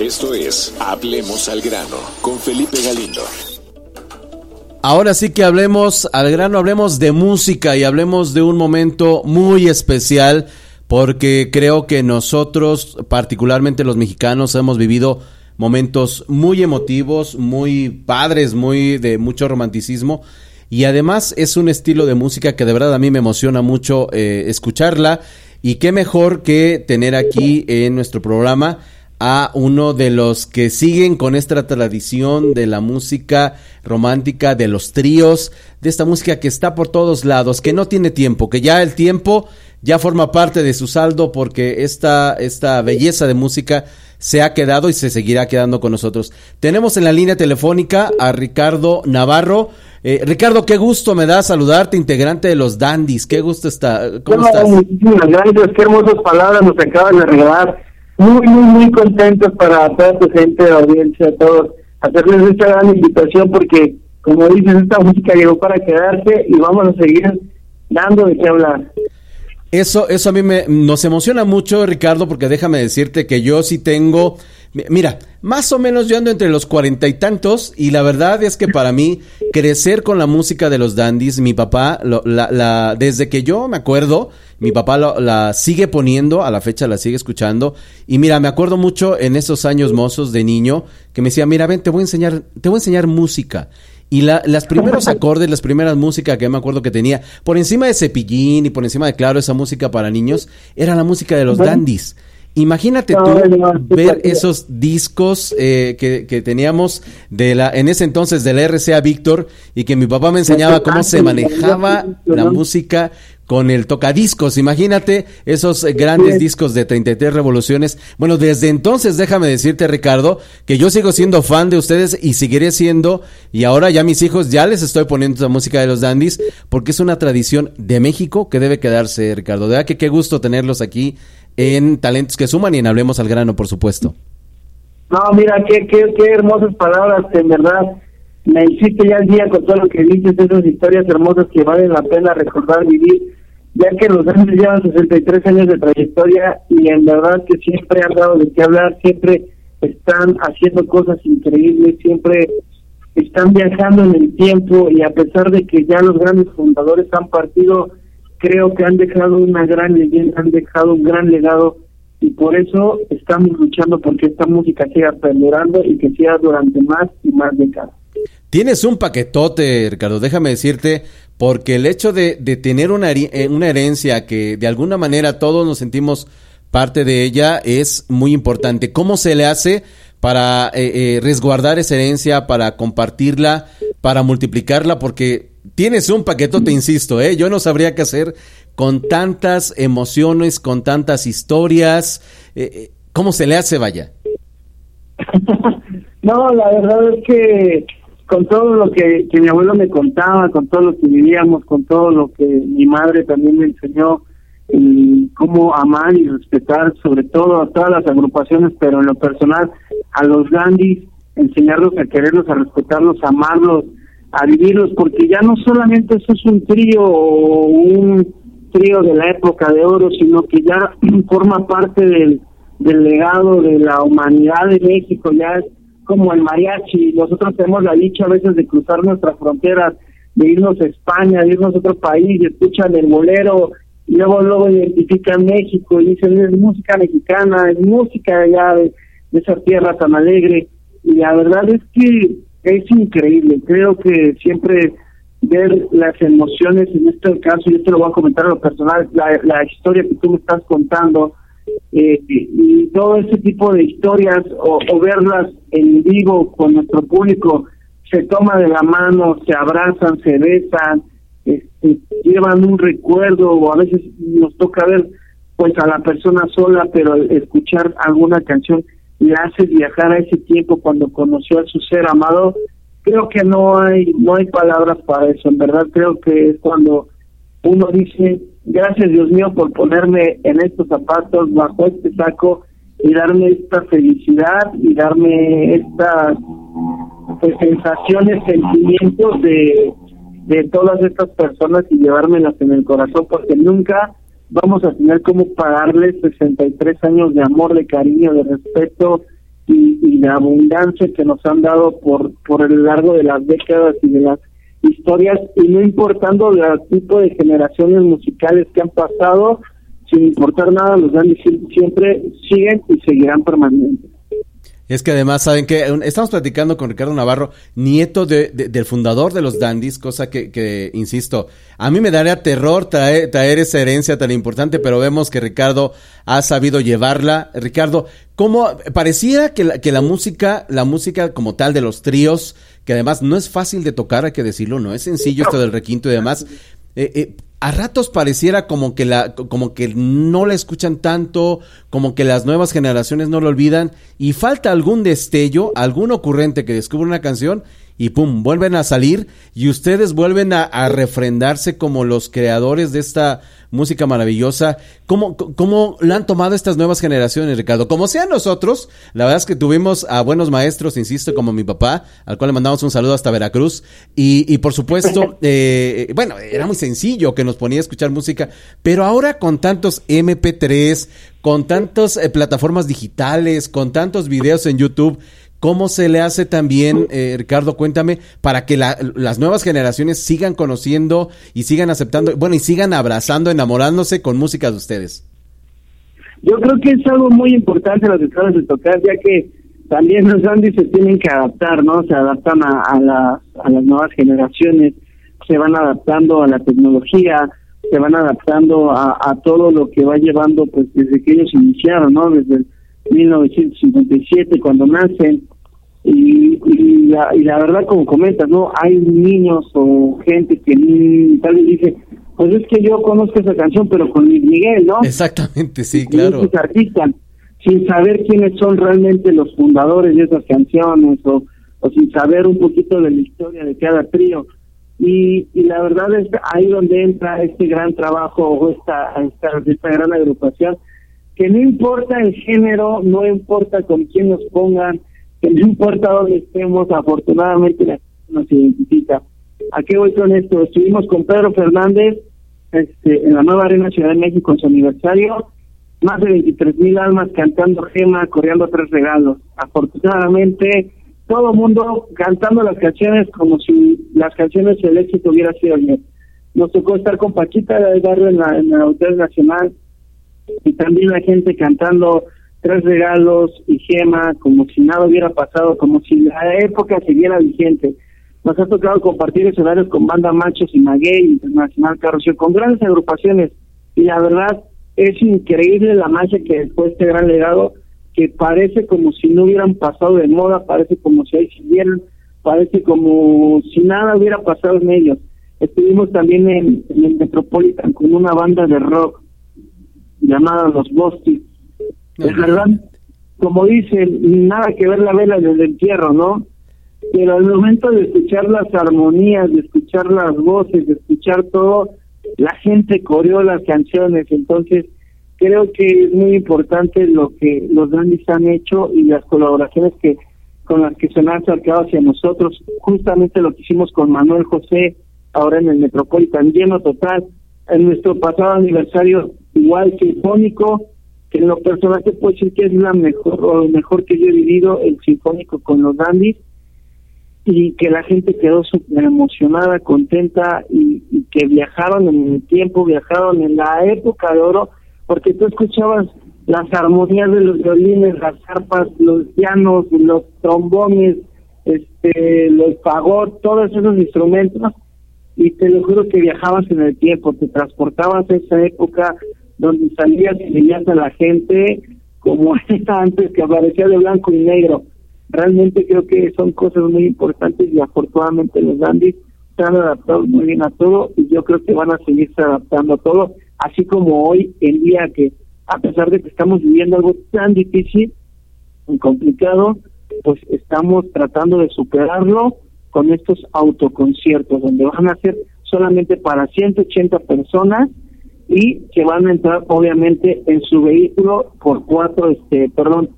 Esto es Hablemos al grano con Felipe Galindo. Ahora sí que hablemos al grano, hablemos de música y hablemos de un momento muy especial porque creo que nosotros, particularmente los mexicanos, hemos vivido momentos muy emotivos, muy padres, muy de mucho romanticismo y además es un estilo de música que de verdad a mí me emociona mucho eh, escucharla y qué mejor que tener aquí en nuestro programa a uno de los que siguen con esta tradición de la música romántica, de los tríos, de esta música que está por todos lados, que no tiene tiempo, que ya el tiempo ya forma parte de su saldo porque esta, esta belleza de música se ha quedado y se seguirá quedando con nosotros. Tenemos en la línea telefónica a Ricardo Navarro. Eh, Ricardo, qué gusto me da saludarte, integrante de los Dandis. Qué gusto está. ¿Cómo estás? Muchísimas gracias, qué hermosas palabras nos acaban de regalar. Muy, muy, muy contentos para toda tu gente, de audiencia, a todos, hacerles esta gran invitación porque, como dices, esta música llegó para quedarse y vamos a seguir dando de qué hablar. Eso, eso a mí me, nos emociona mucho, Ricardo, porque déjame decirte que yo sí tengo, mira, más o menos yo ando entre los cuarenta y tantos y la verdad es que para mí crecer con la música de los dandies, mi papá, la, la, desde que yo me acuerdo, mi papá la sigue poniendo, a la fecha la sigue escuchando y mira, me acuerdo mucho en esos años mozos de niño que me decía, mira, ven, te voy a enseñar, te voy a enseñar música y la, las primeros acordes, las primeras músicas que me acuerdo que tenía, por encima de Cepillín y por encima de, claro, esa música para niños, era la música de los dandies. Imagínate tú ver esos discos eh, que, que, teníamos de la, en ese entonces de la RCA Víctor y que mi papá me enseñaba cómo se manejaba la música con el tocadiscos. Imagínate esos grandes discos de 33 revoluciones. Bueno, desde entonces déjame decirte, Ricardo, que yo sigo siendo fan de ustedes y seguiré siendo. Y ahora ya mis hijos ya les estoy poniendo esa música de los dandies porque es una tradición de México que debe quedarse, Ricardo. De verdad que qué gusto tenerlos aquí en Talentos que Suman y en Hablemos al Grano, por supuesto. No, mira, qué, qué, qué hermosas palabras, en verdad. Me hiciste ya el día con todo lo que dices, esas historias hermosas que valen la pena recordar, vivir ya que los grandes llevan 63 años de trayectoria y en verdad que siempre han dado de qué hablar, siempre están haciendo cosas increíbles, siempre están viajando en el tiempo y a pesar de que ya los grandes fundadores han partido, creo que han dejado una gran leyenda, han dejado un gran legado y por eso estamos luchando porque esta música siga perdurando y que siga durante más y más décadas. Tienes un paquetote, Ricardo, déjame decirte, porque el hecho de, tener una, eh, una herencia que de alguna manera todos nos sentimos parte de ella es muy importante. ¿Cómo se le hace para eh, eh, resguardar esa herencia, para compartirla, para multiplicarla? Porque tienes un paquetote, insisto, ¿eh? yo no sabría qué hacer con tantas emociones, con tantas historias. ¿Cómo se le hace, vaya? no, la verdad es que con todo lo que, que mi abuelo me contaba, con todo lo que vivíamos, con todo lo que mi madre también me enseñó, y cómo amar y respetar, sobre todo a todas las agrupaciones, pero en lo personal a los gandis, enseñarlos a quererlos, a respetarlos, a amarlos, a vivirlos, porque ya no solamente eso es un trío o un trío de la época de oro, sino que ya forma parte del, del legado de la humanidad de México, ya como el mariachi. Nosotros tenemos la dicha a veces de cruzar nuestras fronteras, de irnos a España, de irnos a otro país, y escuchan el bolero, y luego luego identifican México y dicen es música mexicana, es música allá de, esa tierra tan alegre. Y la verdad es que es increíble. Creo que siempre ver las emociones, en este caso, yo te lo voy a comentar a lo personal, la, la historia que tú me estás contando, eh, y todo ese tipo de historias o, verlas en vivo con nuestro público se toma de la mano, se abrazan, se besan, este, llevan un recuerdo o a veces nos toca ver pues a la persona sola, pero escuchar alguna canción le hace viajar a ese tiempo cuando conoció a su ser amado. Creo que no hay no hay palabras para eso, en verdad creo que es cuando uno dice Gracias Dios mío por ponerme en estos zapatos, bajo este saco y darme esta felicidad y darme estas pues, sensaciones, sentimientos de, de todas estas personas y llevármelas en el corazón porque nunca vamos a tener como pagarles 63 años de amor, de cariño, de respeto y, la abundancia que nos han dado por, por el largo de las décadas y de las historias y no importando el tipo de generaciones musicales que han pasado, sin importar nada, los grandes siempre siguen y seguirán permanentes. Es que además, ¿saben que Estamos platicando con Ricardo Navarro, nieto de, del fundador de los Dandies, cosa que, insisto, a mí me daría terror traer, traer, esa herencia tan importante, pero vemos que Ricardo ha sabido llevarla. Ricardo, ¿cómo pareciera que la, que la música, la música como tal de los tríos, que además no es fácil de tocar, hay que decirlo, no es sencillo esto del requinto y demás, eh, eh, a ratos pareciera como que la como que no la escuchan tanto, como que las nuevas generaciones no lo olvidan y falta algún destello, algún ocurrente que descubre una canción y pum, vuelven a salir y ustedes vuelven a, refrendarse como los creadores de esta música maravillosa. ¿Cómo, ¿Cómo la han tomado estas nuevas generaciones, Ricardo? Como sean nosotros, la verdad es que tuvimos a buenos maestros, insisto, como mi papá, al cual le mandamos un saludo hasta Veracruz. Y, y por supuesto, eh, bueno, era muy sencillo que nos ponía a escuchar música, pero ahora con tantos MP3, con tantas eh, plataformas digitales, con tantos videos en YouTube, ¿Cómo se le hace también, eh, Ricardo, cuéntame, para que las nuevas generaciones sigan conociendo y sigan aceptando, bueno, y sigan abrazando, enamorándose con música de ustedes? Yo creo que es algo muy importante lo que acabas de tocar, ya que también los grandes se tienen que adaptar, ¿no? Se adaptan a, a, a las nuevas generaciones, se van adaptando a la tecnología, se van adaptando a, a todo lo que va llevando, pues desde que ellos iniciaron, ¿no? Desde el 1957 cuando nacen y, y, la, y la verdad como comentas no hay niños o gente que tal vez dice pues es que yo conozco esa canción pero con Miguel no exactamente sí claro. artistas sin saber quiénes son realmente los fundadores de esas canciones o, o sin saber un poquito de la historia de cada trío. Y, y la verdad es ahí donde entra este gran trabajo o esta, esta, esta gran agrupación que no importa el género, no importa con quién nos pongan, que no importa dónde estemos, afortunadamente la nos identifica. ¿A qué voy con esto? Estuvimos con Pedro Fernández este, en la nueva Arena Ciudad de México en su aniversario, más de 23 mil almas cantando Gema, corriendo tres regalos. Afortunadamente, todo el mundo cantando las canciones como si las canciones del éxito hubiera sido bien. Nos tocó estar con Paquita del barrio en la, en la Hotel Nacional, y también la gente cantando tres regalos y gema como si nada hubiera pasado, como si la época siguiera vigente. Nos ha tocado compartir escenarios con Banda Machos y Maguey, Internacional Carrocio, con grandes agrupaciones y la verdad es increíble la magia que después este gran legado que parece como si no hubieran pasado de moda, parece como si ahí siguieran, parece como si nada hubiera pasado en ellos. Estuvimos también en, en el Metropolitan con una banda de rock llamada Los Bostis. Es verdad, como dicen, nada que ver la vela desde el entierro, ¿no? Pero al momento de escuchar las armonías, de escuchar las voces, de escuchar todo, la gente coreó las canciones. Entonces, creo que es muy importante lo que los grandes han hecho y las colaboraciones que con las que se han acercado hacia nosotros. Justamente lo que hicimos con Manuel José, ahora en el Metropolitan, lleno total. En nuestro pasado aniversario igual sinfónico, que en lo personal te puedo decir que es la mejor o lo mejor que yo he vivido el sinfónico con los dandies y que la gente quedó súper emocionada, contenta y, que viajaron en el tiempo, viajaron en la época de oro, porque tú escuchabas las armonías de los violines, las arpas, los pianos, los trombones, este, los fagot, todos esos instrumentos, y te lo juro que viajabas en el tiempo, te transportabas a esa época donde salías y veías a la gente como esta antes que aparecía de blanco y negro. Realmente creo que son cosas muy importantes y afortunadamente los dandies se han adaptado muy bien a todo y yo creo que van a seguirse adaptando a todo, así como hoy el día que a pesar de que estamos viviendo algo tan difícil y complicado, pues estamos tratando de superarlo con estos autoconciertos donde van a ser solamente para 180 personas y que van a entrar obviamente en su vehículo por cuatro, este, perdón,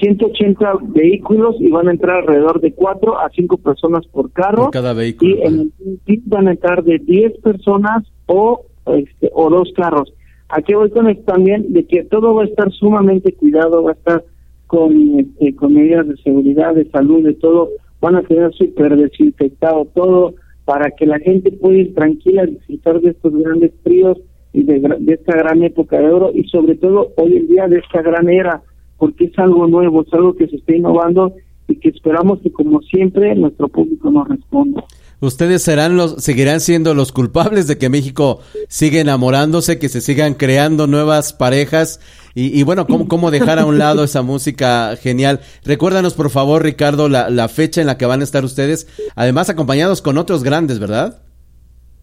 180 vehículos y van a entrar alrededor de cuatro a cinco personas por carro. cada vehículo. Y en el van a entrar de 10 personas o, este, o dos carros. Aquí voy con esto también de que todo va a estar sumamente cuidado, va a estar con, este, con medidas de seguridad, de salud, de todo, van a tener súper desinfectado todo para que la gente pueda ir tranquila a disfrutar de estos grandes fríos de, de esta gran época de oro y sobre todo hoy en día de esta gran era, porque es algo nuevo, es algo que se está innovando y que esperamos que como siempre nuestro público nos responda ustedes serán los, seguirán siendo los culpables de que México siga enamorándose, que se sigan creando nuevas parejas y, y bueno, ¿cómo, ¿cómo, dejar a un lado esa música genial? Recuérdanos, por favor, Ricardo, la, la, fecha en la que van a estar ustedes, además acompañados con otros grandes, ¿verdad?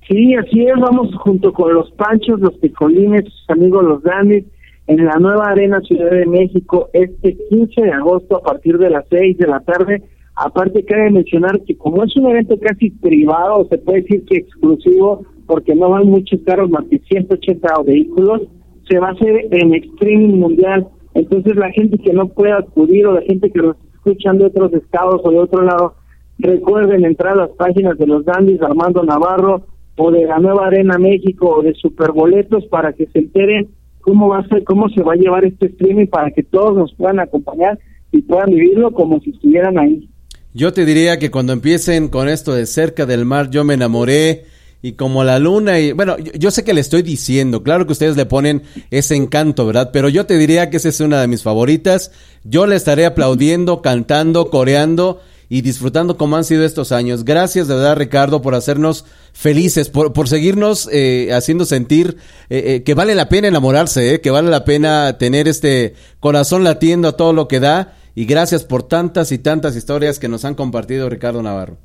Sí, así es, vamos junto con los Panchos, los Picolines, sus amigos los Danis, en la nueva Arena Ciudad de México este 15 de agosto a partir de las 6 de la tarde Aparte, cabe mencionar que como es un evento casi privado, se puede decir que exclusivo, porque no van muchos carros más que 180 vehículos, se va a hacer en streaming mundial. Entonces, la gente que no pueda acudir o la gente que nos escuchan de otros estados o de otro lado, recuerden entrar a las páginas de los Dandis Armando Navarro o de la Nueva Arena México o de Superboletos para que se enteren cómo va a ser, cómo se va a llevar este streaming para que todos nos puedan acompañar y puedan vivirlo como si estuvieran ahí. Yo te diría que cuando empiecen con esto de cerca del mar, yo me enamoré y como la luna y bueno, yo, sé que le estoy diciendo, claro que ustedes le ponen ese encanto, ¿verdad? Pero yo te diría que esa es una de mis favoritas. Yo le estaré aplaudiendo, cantando, coreando y disfrutando como han sido estos años. Gracias de verdad, Ricardo, por hacernos felices, por, por seguirnos eh, haciendo sentir eh, eh, que vale la pena enamorarse, que vale la pena tener este corazón latiendo a todo lo que da y gracias por tantas y tantas historias que nos han compartido Ricardo Navarro.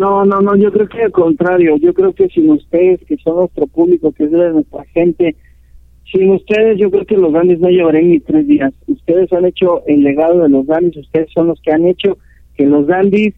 No, no, no, yo creo que al contrario, yo creo que sin ustedes, que son nuestro público, que es nuestra gente, sin ustedes yo creo que los grandes no llevarán ni tres días. Ustedes han hecho el legado de los Dandis, ustedes son los que han hecho que los Dandis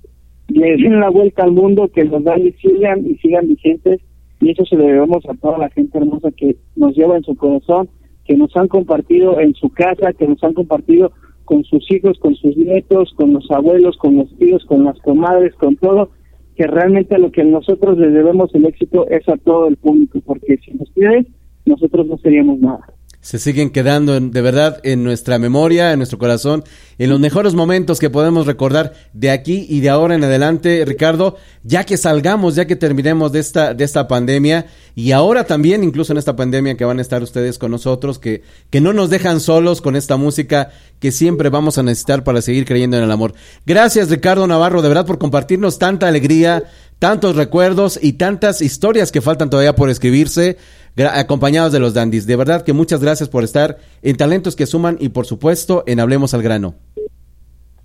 le den la vuelta al mundo, que los Dandis sigan y sigan vigentes, y eso se lo debemos a toda la gente hermosa que nos lleva en su corazón, que nos han compartido en su casa, que nos han compartido con sus hijos, con sus nietos, con los abuelos, con los tíos, con las comadres, con todo, que realmente a lo que nosotros les debemos el éxito es a todo el público, porque sin ustedes nosotros no seríamos nada se siguen quedando de verdad en nuestra memoria, en nuestro corazón, en los mejores momentos que podemos recordar de aquí y de ahora en adelante, Ricardo, ya que salgamos, ya que terminemos de esta, de esta pandemia y ahora también, incluso en esta pandemia que van a estar ustedes con nosotros, que, que no nos dejan solos con esta música que siempre vamos a necesitar para seguir creyendo en el amor. Gracias, Ricardo Navarro, de verdad por compartirnos tanta alegría, tantos recuerdos y tantas historias que faltan todavía por escribirse acompañados de los dandis. De verdad que muchas gracias por estar en Talentos que Suman y por supuesto en Hablemos al Grano.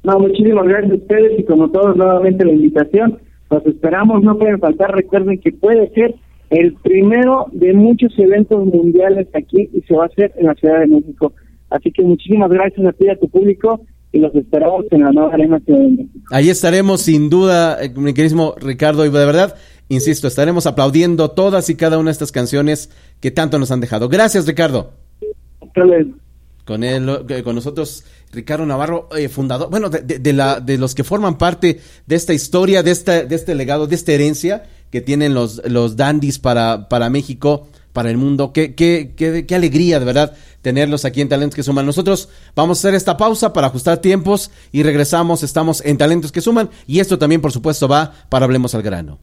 No, muchísimas gracias a ustedes y como todos nuevamente la invitación. Los esperamos, no pueden faltar. Recuerden que puede ser el primero de muchos eventos mundiales aquí y se va a hacer en la Ciudad de México. Así que muchísimas gracias a ti y a tu público y los esperamos en la nueva Arena Ciudad de México. Ahí estaremos sin duda, eh, mi querísimo Ricardo, y de verdad Insisto, estaremos aplaudiendo todas y cada una de estas canciones que tanto nos han dejado. Gracias, Ricardo. Con él, con nosotros, Ricardo Navarro, eh, fundador, bueno, de, la, de los que forman parte de esta historia, de, esta, de este legado, de esta herencia que tienen los, los dandies para, para México, para el mundo. Qué, qué, qué, qué alegría, de verdad, tenerlos aquí en Talentos que Suman. Nosotros vamos a hacer esta pausa para ajustar tiempos y regresamos. Estamos en Talentos que Suman y esto también, por supuesto, va para Hablemos al Grano.